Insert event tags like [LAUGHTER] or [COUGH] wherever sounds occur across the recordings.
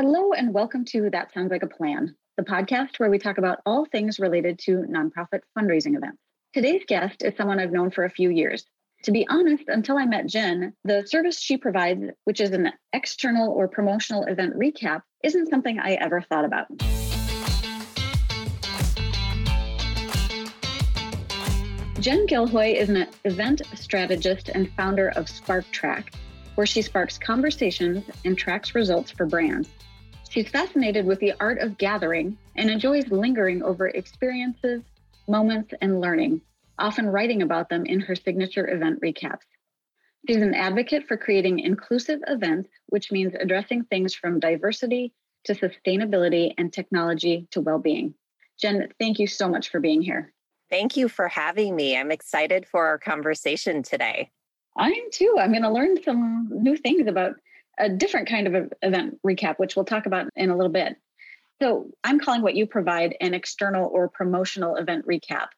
Hello, and welcome to That Sounds Like a Plan, the podcast where we talk about all things related to nonprofit fundraising events. Today's guest is someone I've known for a few years. To be honest, until I met Jen, the service she provides, which is an external or promotional event recap, isn't something I ever thought about. Jen Gilhoi is an event strategist and founder of Sparktrack, where she sparks conversations and tracks results for brands. She's fascinated with the art of gathering and enjoys lingering over experiences, moments, and learning, often writing about them in her signature event recaps. She's an advocate for creating inclusive events, which means addressing things from diversity to sustainability and technology to well being. Jen, thank you so much for being here. Thank you for having me. I'm excited for our conversation today. I am too. I'm going to learn some new things about a different kind of event recap, which we'll talk about in a little bit. So, I'm calling what you provide an external or promotional event recap.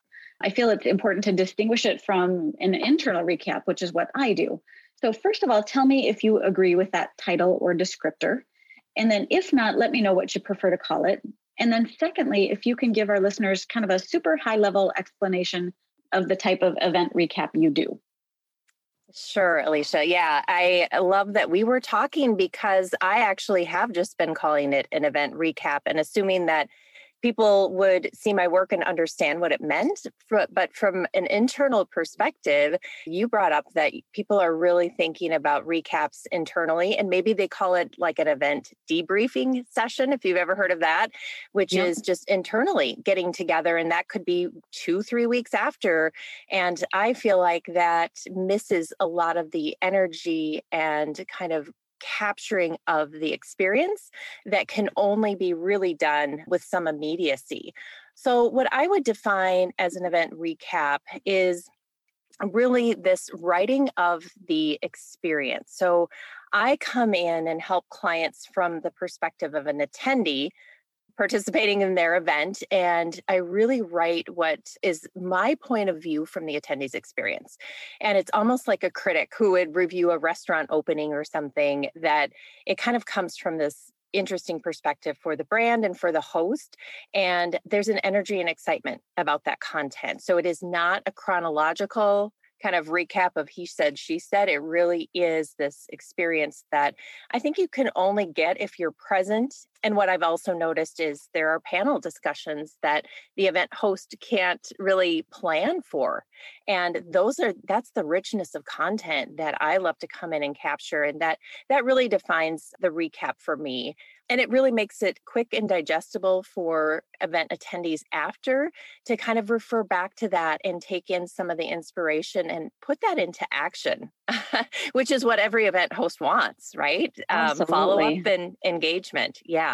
I feel it's important to distinguish it from an internal recap, which is what I do. So, first of all, tell me if you agree with that title or descriptor. And then, if not, let me know what you prefer to call it. And then, secondly, if you can give our listeners kind of a super high level explanation of the type of event recap you do. Sure, Alicia. Yeah, I love that we were talking because I actually have just been calling it an event recap and assuming that people would see my work and understand what it meant. But from an internal perspective, you brought up that people are really thinking about recaps internally, and maybe they call it like an event debriefing session, if you've ever heard of that, which is just internally getting together. And that could be two, three weeks after. And I feel like that misses a lot of the energy and kind of capturing of the experience that can only be really done with some immediacy. So, what I would define as an event recap is really this writing of the experience. So, I come in and help clients from the perspective of an attendee participating in their event. And I really write what is my point of view from the attendees' experience. And it's almost like a critic who would review a restaurant opening or something that it kind of comes from this interesting perspective for the brand and for the host. And there's an energy and excitement about that content. So it is not a chronological kind of recap of he said, she said, it really is this experience that I think you can only get if you're present. And what I've also noticed is there are panel discussions that the event host can't really plan for. And those are that's the richness of content that I love to come in and capture. And that that really defines the recap for me and it really makes it quick and digestible for event attendees after to kind of refer back to that and take in some of the inspiration and put that into action [LAUGHS] which is what every event host wants right um, follow up and engagement yeah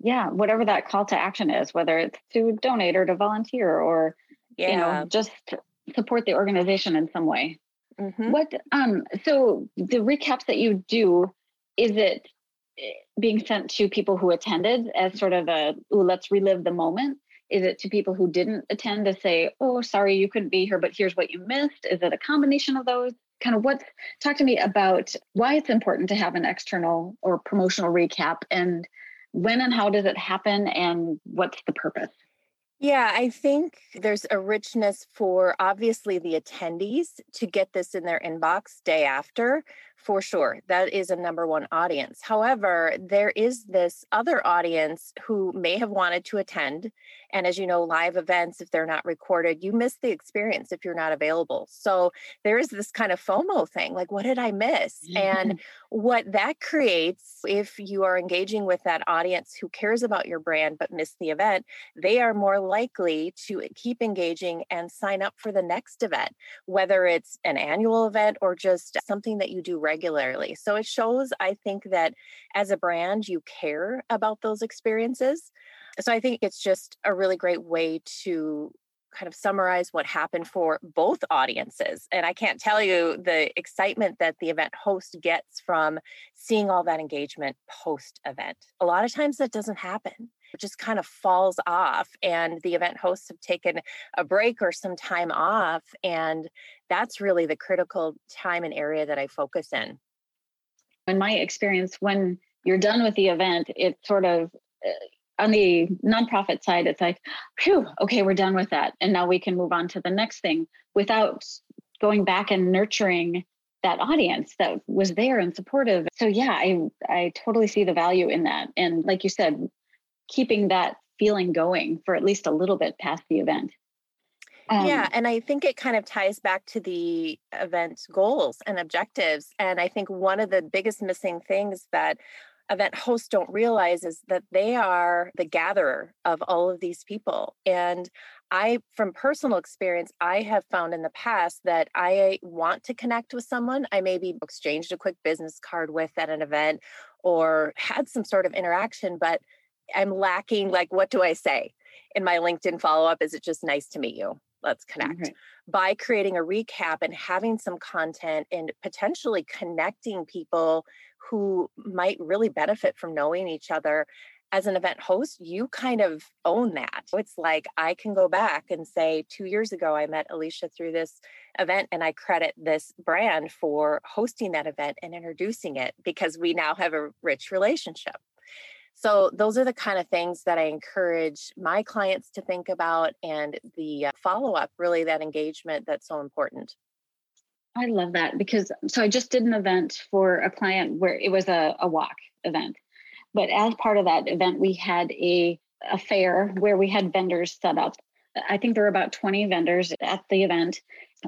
yeah whatever that call to action is whether it's to donate or to volunteer or yeah. you know just support the organization in some way mm-hmm. what um so the recaps that you do is it being sent to people who attended as sort of a let's relive the moment? Is it to people who didn't attend to say, oh, sorry, you couldn't be here, but here's what you missed? Is it a combination of those? Kind of what, talk to me about why it's important to have an external or promotional recap and when and how does it happen and what's the purpose? Yeah, I think there's a richness for obviously the attendees to get this in their inbox day after, for sure. That is a number one audience. However, there is this other audience who may have wanted to attend. And as you know, live events, if they're not recorded, you miss the experience if you're not available. So there is this kind of FOMO thing like, what did I miss? and what that creates, if you are engaging with that audience who cares about your brand but miss the event, they are more likely to keep engaging and sign up for the next event, whether it's an annual event or just something that you do regularly regularly. So it shows, I think, that as a brand, you care about those experiences. So I think it's just a really great way to kind of summarize what happened for both audiences. And I can't tell you the excitement that the event host gets from seeing all that engagement post event. A lot of times that doesn't happen. It just kind of falls off, and the event hosts have taken a break or some time off. And that's really the critical time and area that I focus in. In my experience, when you're done with the event, it's sort of uh, on the nonprofit side, it's like, phew, okay, we're done with that. And now we can move on to the next thing without going back and nurturing that audience that was there and supportive. So yeah, I I totally see the value in that. And like you said, keeping that feeling going for at least a little bit past the event. Um, yeah, and I think it kind of ties back to the event goals and objectives. And I think one of the biggest missing things that event hosts don't realize is that they are the gatherer of all of these people. And I, from personal experience, I have found in the past that I want to connect with someone. I maybe exchanged a quick business card with at an event or had some sort of interaction, but I'm lacking like, what do I say in my LinkedIn follow up? Is it just nice to meet you? Let's connect. By creating a recap and having some content and potentially connecting people who might really benefit from knowing each other as an event host, you kind of own that. It's like I can go back and say, two years ago, I met Alicia through this event, and I credit this brand for hosting that event and introducing it because we now have a rich relationship. So, those are the kind of things that I encourage my clients to think about, and the uh, follow up really that engagement that's so important. I love that because so I just did an event for a client where it was a, a walk event. But as part of that event, we had a, a fair where we had vendors set up. I think there were about 20 vendors at the event.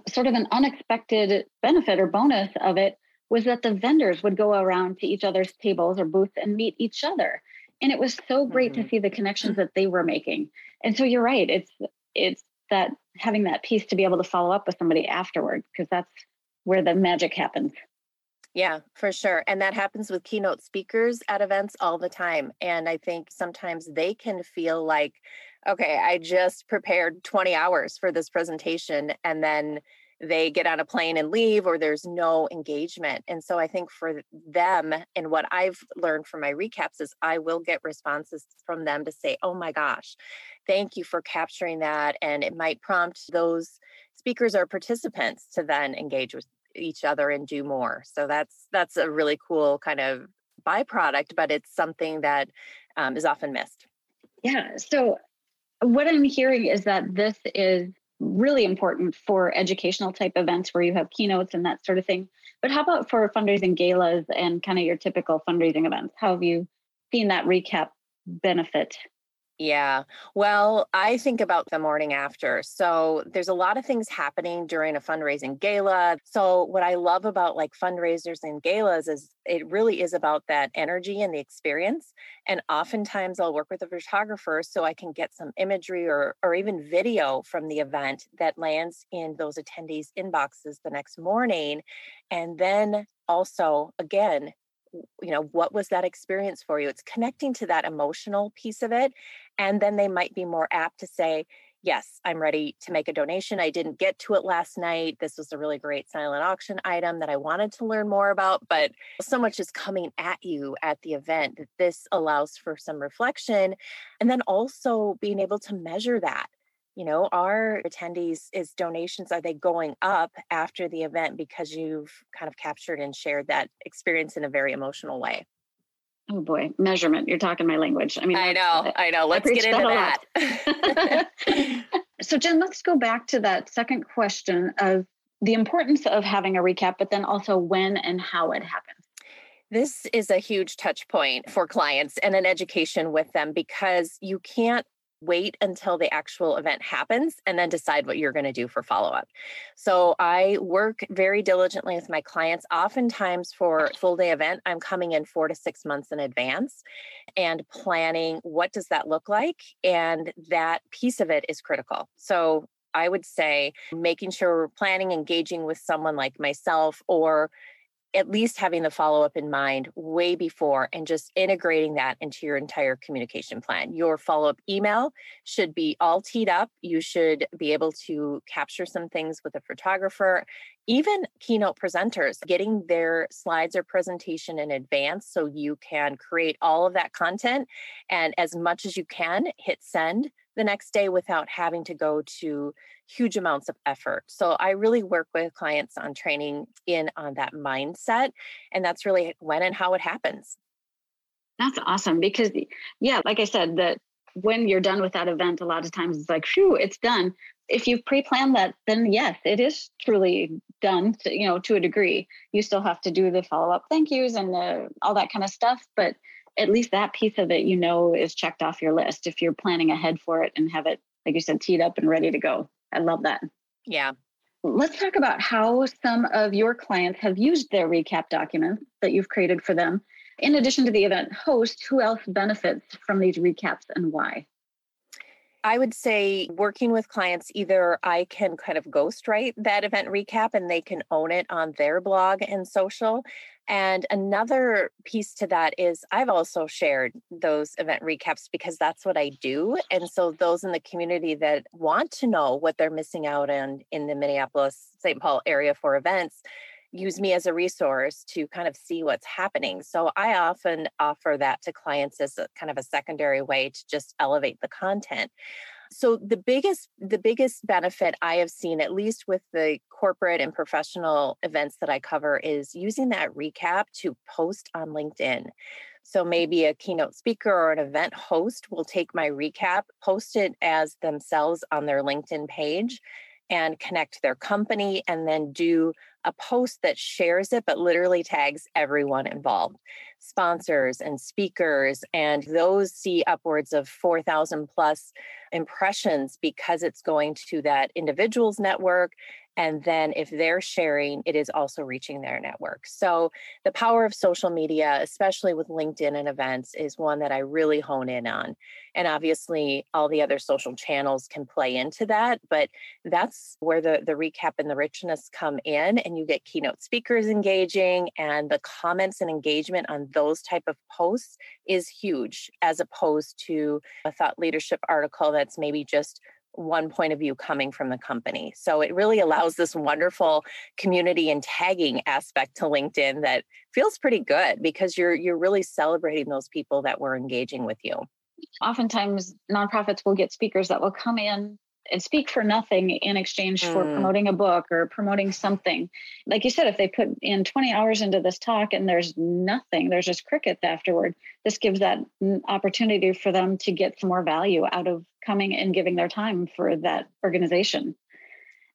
Sort of an unexpected benefit or bonus of it was that the vendors would go around to each other's tables or booths and meet each other and it was so great mm-hmm. to see the connections that they were making and so you're right it's it's that having that piece to be able to follow up with somebody afterward because that's where the magic happens yeah, for sure. And that happens with keynote speakers at events all the time. And I think sometimes they can feel like, okay, I just prepared 20 hours for this presentation and then they get on a plane and leave or there's no engagement. And so I think for them and what I've learned from my recaps is I will get responses from them to say, "Oh my gosh, thank you for capturing that." And it might prompt those speakers or participants to then engage with each other and do more. So that's that's a really cool kind of byproduct, but it's something that um, is often missed. Yeah. So what I'm hearing is that this is really important for educational type events where you have keynotes and that sort of thing. But how about for fundraising galas and kind of your typical fundraising events? How have you seen that recap benefit yeah. Well, I think about the morning after. So there's a lot of things happening during a fundraising gala. So what I love about like fundraisers and galas is it really is about that energy and the experience. And oftentimes I'll work with a photographer so I can get some imagery or or even video from the event that lands in those attendees inboxes the next morning. And then also again you know what was that experience for you? It's connecting to that emotional piece of it and then they might be more apt to say yes i'm ready to make a donation. I didn't get to it last night. This was a really great silent auction item that i wanted to learn more about but so much is coming at you at the event that this allows for some reflection and then also being able to measure that you know our attendees is donations are they going up after the event because you've kind of captured and shared that experience in a very emotional way? Oh boy measurement you're talking my language. I mean i know i know let's get into that, that. [LAUGHS] [LAUGHS] so jen let's go back to that second question of the importance of having a recap but then also when and how it happens this is a huge touch point for clients and an education with them because you can't wait until the actual event happens and then decide what you're going to do for follow up. So I work very diligently with my clients. Oftentimes, for full day event, I'm coming in four to six months in advance and planning what does that look like. And that piece of it is critical. So I would say making sure we're planning, engaging with someone like myself or at least having the follow up in mind way before and just integrating that into your entire communication plan. Your follow up email should be all teed up. You should be able to capture some things with a photographer, even keynote presenters, getting their slides or presentation in advance so you can create all of that content and as much as you can hit send the next day without having to go to huge amounts of effort. So I really work with clients on training in on that mindset. And that's really when and how it happens. That's awesome because, yeah, like I said, that when you're done with that event, a lot of times it's like, phew, it's done. If you pre-plan that, then yes, it is truly done. To, you know, to a degree, you still have to do the follow-up thank yous and the, all that kind of stuff, but at least that piece of it, you know, is checked off your list. If you're planning ahead for it and have it, like you said, teed up and ready to go. I love that. Yeah. Let's talk about how some of your clients have used their recap documents that you've created for them in addition to the event host, who else benefits from these recaps and why? I would say working with clients, either I can kind of ghostwrite that event recap and they can own it on their blog and social. And another piece to that is I've also shared those event recaps because that's what I do. And so those in the community that want to know what they're missing out on in the Minneapolis, St. Paul area for events, use me as a resource to kind of see what's happening. So I often offer that to clients as a kind of a secondary way to just elevate the content. So the biggest the biggest benefit I have seen at least with the corporate and professional events that I cover is using that recap to post on LinkedIn. So maybe a keynote speaker or an event host will take my recap, post it as themselves on their LinkedIn page and connect their company and then do a post that shares it but literally tags everyone involved. Sponsors and speakers and those see upwards of 4000 plus impressions because it's going to that individual's network and then if they're sharing, it is also reaching their network. So the power of social media, especially with LinkedIn and events, is one that I really hone in on. And obviously, all the other social channels can play into that, but that's where the, the recap and the richness come in. And you get keynote speakers engaging, and the comments and engagement on those type of posts is huge, as opposed to a thought leadership article that's maybe just one point of view coming from the company. So it really allows this wonderful community and tagging aspect to LinkedIn that feels pretty good because you're you're really celebrating those people that were engaging with you. Oftentimes nonprofits will get speakers that will come in and speak for nothing in exchange for mm. promoting a book or promoting something. Like you said, if they put in 20 hours into this talk and there's nothing, there's just crickets afterward, this gives that opportunity for them to get some more value out of coming and giving their time for that organization.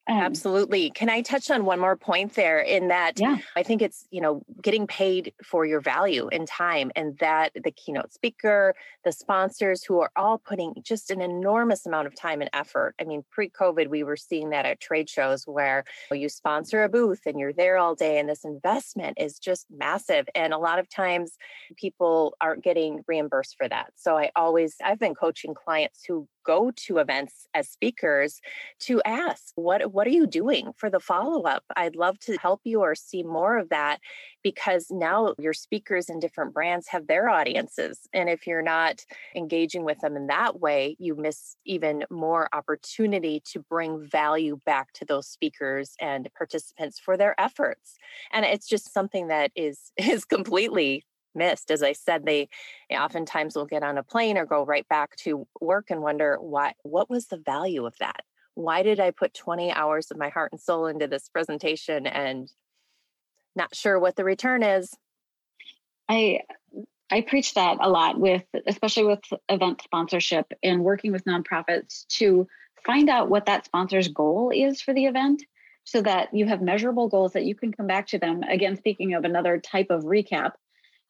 Um, Absolutely. Can I touch on one more point there in that yeah. I think it's, you know, getting paid for your value in time and that the keynote speaker, the sponsors who are all putting just an enormous amount of time and effort. I mean, pre-COVID, we were seeing that at trade shows where you sponsor a booth and you're there all day and this investment is just massive. And a lot of times people aren't getting reimbursed for that. So I always, I've been coaching clients who go to events as speakers to ask what what are you doing for the follow-up? I'd love to help you or see more of that because now your speakers and different brands have their audiences and if you're not engaging with them in that way you miss even more opportunity to bring value back to those speakers and participants for their efforts and it's just something that is [LAUGHS] is completely missed. As I said, they eh, oftentimes will get on a plane or go right back to work and wonder why what was the value of that? Why did I put 20 hours of my heart and soul into this presentation and not sure what the return is? I I preach that a lot with especially with event sponsorship and working with nonprofits to find out what that sponsor's goal is for the event so that you have measurable goals that you can come back to them again speaking of another type of recap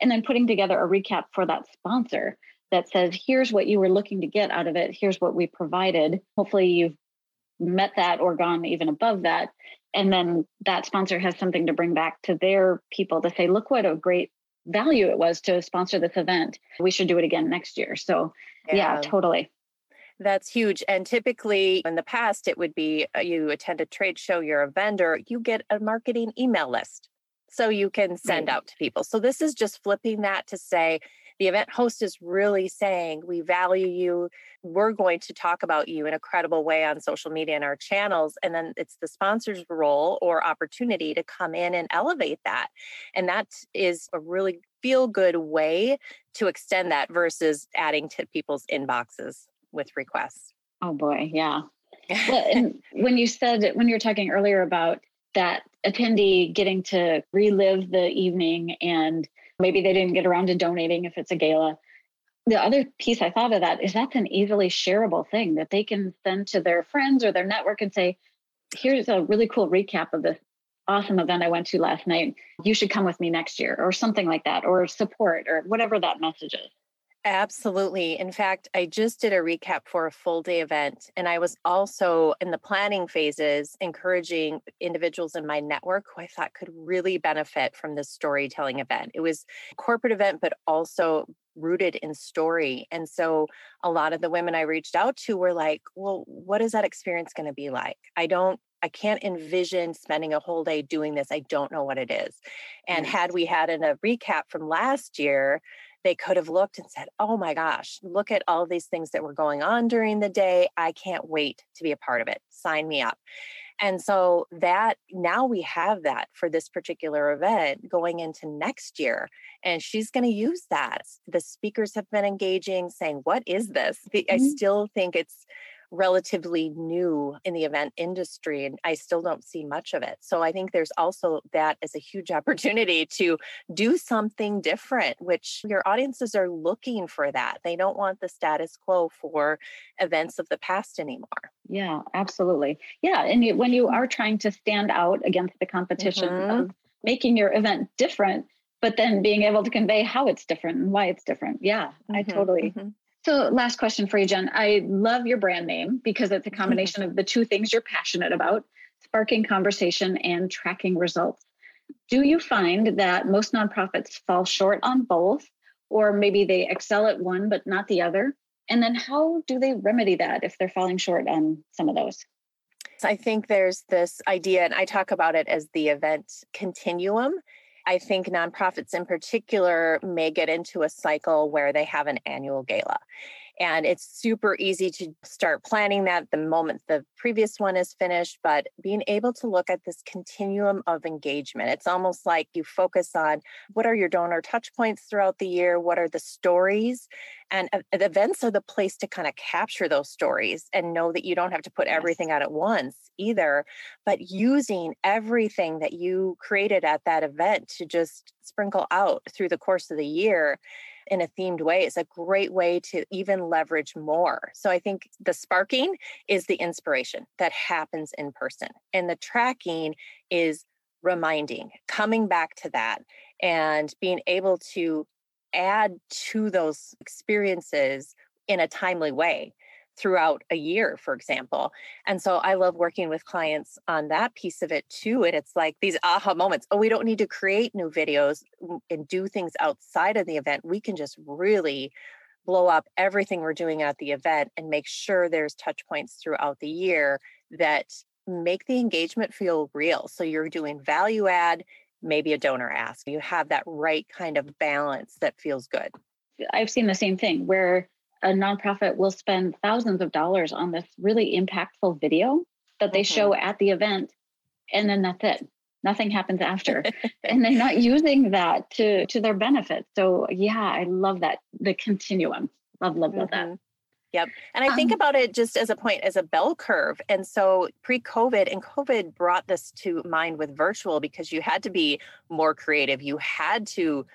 and then putting together a recap for that sponsor that says, here's what you were looking to get out of it, here's what we provided. Hopefully, you've met that or gone even above that. And then that sponsor has something to bring back to their people to say, look what a great value it was to sponsor this event. We should do it again next year. So, yeah, yeah totally. That's huge. And typically in the past, it would be uh, you attend a trade show, you're a vendor, you get a marketing email list so you can send out to people. So this is just flipping that to say the event host is really saying we value you. We're going to talk about you in a credible way on social media and our channels. And then it's the sponsor's role or opportunity to come in and elevate that. And that is a really feel good way to extend that versus adding to people's inboxes with requests. Oh boy, yeah. well, [LAUGHS] and when you said when you were talking earlier about that attendee getting to relive the evening and maybe they didn't get around to donating if it's a gala. The other piece I thought of that is that's an easily shareable thing that they can send to their friends or their network and say, here's a really cool recap of this awesome event I went to last night. You should come with me next year, or something like that, or support, or whatever that message is. Absolutely. In fact, I just did a recap for a full day event, and I was also in the planning phases encouraging individuals in my network who I thought could really benefit from this storytelling event. It was a corporate event, but also rooted in story. And so a lot of the women I reached out to were like, well, what is that experience going to be like? I don't I can't envision spending a whole day doing this. I don't know what it is. And had we had in a recap from last year, they could have looked and said, Oh my gosh, look at all these things that were going on during the day. I can't wait to be a part of it. Sign me up. And so that now we have that for this particular event going into next year. And she's going to use that. The speakers have been engaging, saying, What is this? Mm-hmm. I still think it's relatively new in the event industry and I still don't see much of it. So I think there's also that as a huge [LAUGHS] opportunity to do something different, which your audiences are looking for that. They don't want the status quo for events of the past anymore. Yeah, absolutely. Yeah. And you, when you are trying to stand out against the competition mm-hmm. of making your event different, but then being able to convey how it's different and why it's different. Yeah, mm-hmm. I totally. Mm-hmm. So, last question for you, Jen. I love your brand name because it's a mm-hmm. combination of the two things you're passionate about sparking conversation and tracking results. Do you find that most nonprofits fall short on both, or maybe they excel at one but not the other? And then, how do they remedy that if they're falling short on some of those? I think there's this idea, and I talk about it as the event continuum. I think nonprofits in particular may get into a cycle where they have an annual gala. And it's super easy to start planning that the moment the previous one is finished, but being able to look at this continuum of engagement. It's almost like you focus on what are your donor touch points throughout the year? What are the stories? And uh, the events are the place to kind of capture those stories and know that you don't have to put everything out at once either, but using everything that you created at that event to just sprinkle out through the course of the year in a themed way is a great way to even leverage more. So I think the sparking is the inspiration that happens in person, and the tracking is reminding, coming back to that, and being able to add to those experiences in a timely way throughout a year, for example. And so I love working with clients on that piece of it too. And it's like these aha moments. Oh, we don't need to create new videos and do things outside of the event. We can just really blow up everything we're doing at the event and make sure there's touch points throughout the year that make the engagement feel real. So you're doing value add, maybe a donor ask. You have that right kind of balance that feels good. I've seen the same thing where a nonprofit will spend thousands of dollars on this really impactful video that they mm-hmm. show at the event and then that's it nothing happens after [LAUGHS] and they're not using that to to their benefit so yeah i love that the continuum love love love mm-hmm. that Yep. And I think um, about it just as a point, as a bell curve. And so pre COVID, and COVID brought this to mind with virtual because you had to be more creative. You had to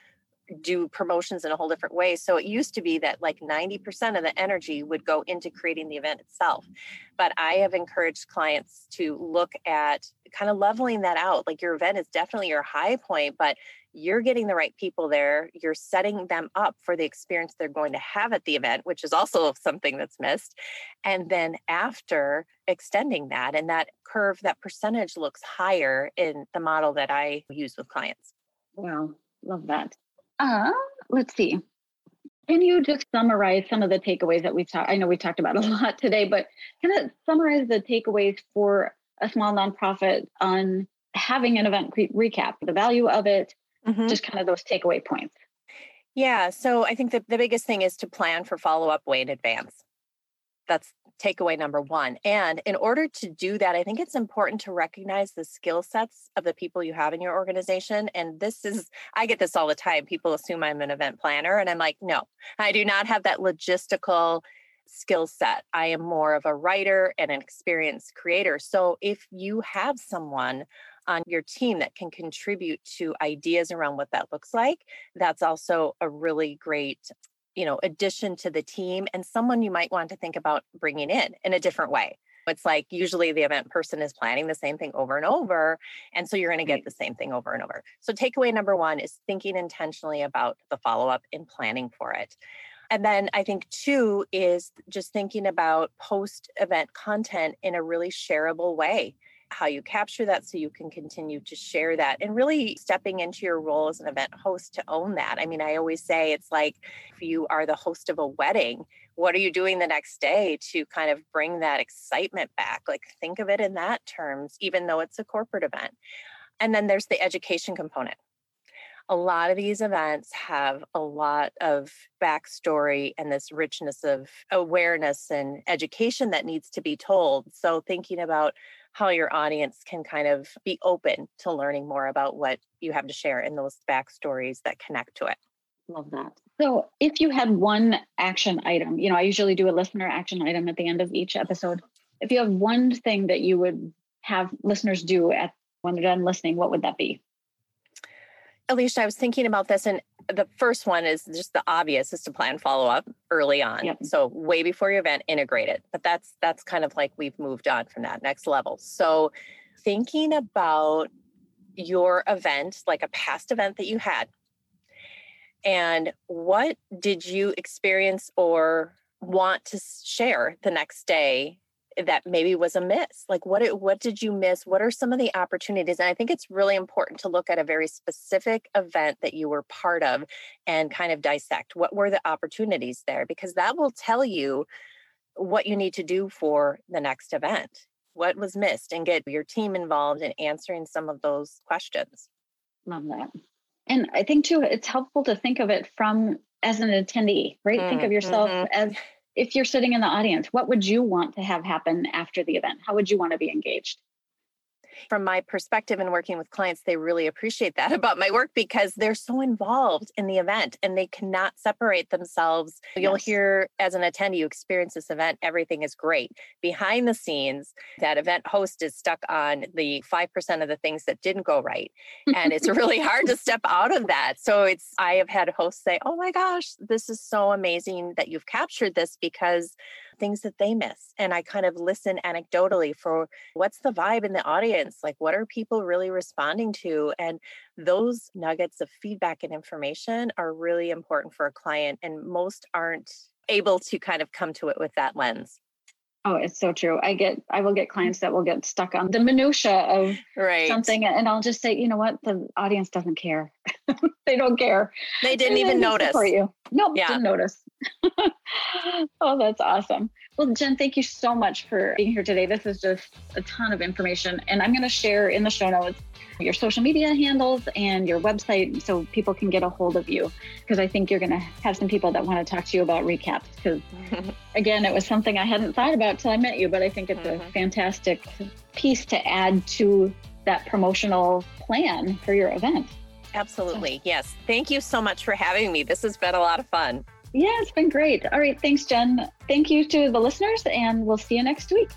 do promotions in a whole different way. So it used to be that like 90% of the energy would go into creating the event itself. But I have encouraged clients to look at kind of leveling that out. Like your event is definitely your high point, but you're getting the right people there. You're setting them up for the experience they're going to have at the event, which is also something that's missed. And then after extending that, and that curve, that percentage looks higher in the model that I use with clients. Wow, love that. Uh, let's see. Can you just summarize some of the takeaways that we've talked? I know we talked about a [LAUGHS] lot today, but kind of summarize the takeaways for a small nonprofit on having an event re- recap, the value of it, mm-hmm. just kind of those takeaway points. Yeah. So I think the, the biggest thing is to plan for follow up way in advance. That's takeaway number one. And in order to do that, I think it's important to recognize the skill sets of the people you have in your organization. And this is, [LAUGHS] I get this all the time. People assume I'm an event planner, and I'm like, no, I do not have that logistical skill set. I am more of a writer and an experienced creator. So if you have someone on your team that can contribute to ideas around what that looks like, that's also a really great you know addition to the team and someone you might want to think about bringing in in a different way it's like usually the event person is planning the same thing over and over. And so you're going to get the same thing over and over. So, takeaway number one is thinking intentionally about the follow up and planning for it. And then I think two is just thinking about post event content in a really shareable way how you capture that so you can continue to share that and really stepping into your role as an event host to own that. I mean, I always say it's like if you are the host of a wedding, what are you doing the next day to kind of bring that excitement back? Like think of it in that terms, even though it's a corporate event. And then there's the education component. A lot of these events have a lot of backstory and this richness of awareness and education that needs to be told. So, thinking about how your audience can kind of be open to learning more about what you have to share in those backstories that connect to it. Love that. So, if you had one action item, you know, I usually do a listener action item at the end of each episode. If you have one thing that you would have listeners do at when they're done listening, what would that be? Alicia, I was thinking about this, and the first one is just the obvious is to plan follow up early on. Yep. So way before your event, integrate it. But that's that's kind of like we've moved on from that next level. So thinking about your event, like a past event that you had, and what did you experience or want to share the next day that maybe was a miss like what what did you miss? What are some of the opportunities? And i think it's really important to look at a very specific event that you were part of and kind of dissect. What were the opportunities there? Because that will tell you what you need to do for the next event. What was missed? And get your team involved in answering some of those questions. Love that. And i think too it's helpful to think of it from as an attendee right? Mm, think of mm-hmm, yourself mm-hmm. as if you're sitting in the audience, what would you want to have happen after the event? How would you want to be engaged? From my perspective in working with clients, they really appreciate that [LAUGHS] about my work because they're so involved in the event and they cannot separate themselves. Yes. You'll hear as an attendee, you experience this event, everything is great. Behind the scenes, that event host is stuck on the 5% of the things that didn't go right. And it's really hard to step out of that. So it's, I have had hosts say, oh my gosh, this is so amazing that you've captured this because things that they miss. And I kind of listen anecdotally for what's the vibe in the audience? Like, what are people really responding to? And those nuggets of feedback and information are really important for a client. And most aren't able to kind of come to it with that lens. Oh, it's so true. I get, I will get mm. clients that will get stuck on the minutia of right. something, and I'll just say, you know what, the audience doesn't care. [LAUGHS] they don't care. They didn't and even notice. For you, nope, yeah. didn't notice. [LAUGHS] oh, that's awesome. Well, Jen, thank you so much for being here today. This is just a ton of information, and I'm going to share in the show notes your social media handles and your website so people can get a hold of you because I think you're going to have some people that want to talk to you about recaps because [LAUGHS] again it was something I hadn't thought about till I met you but I think it's mm-hmm. a fantastic piece to add to that promotional plan for your event. Absolutely. Yes. Thank you so much for having me. This has been a lot of fun. Yeah, it's been great. All right. Thanks, Jen. Thank you to the listeners, and we'll see you next week.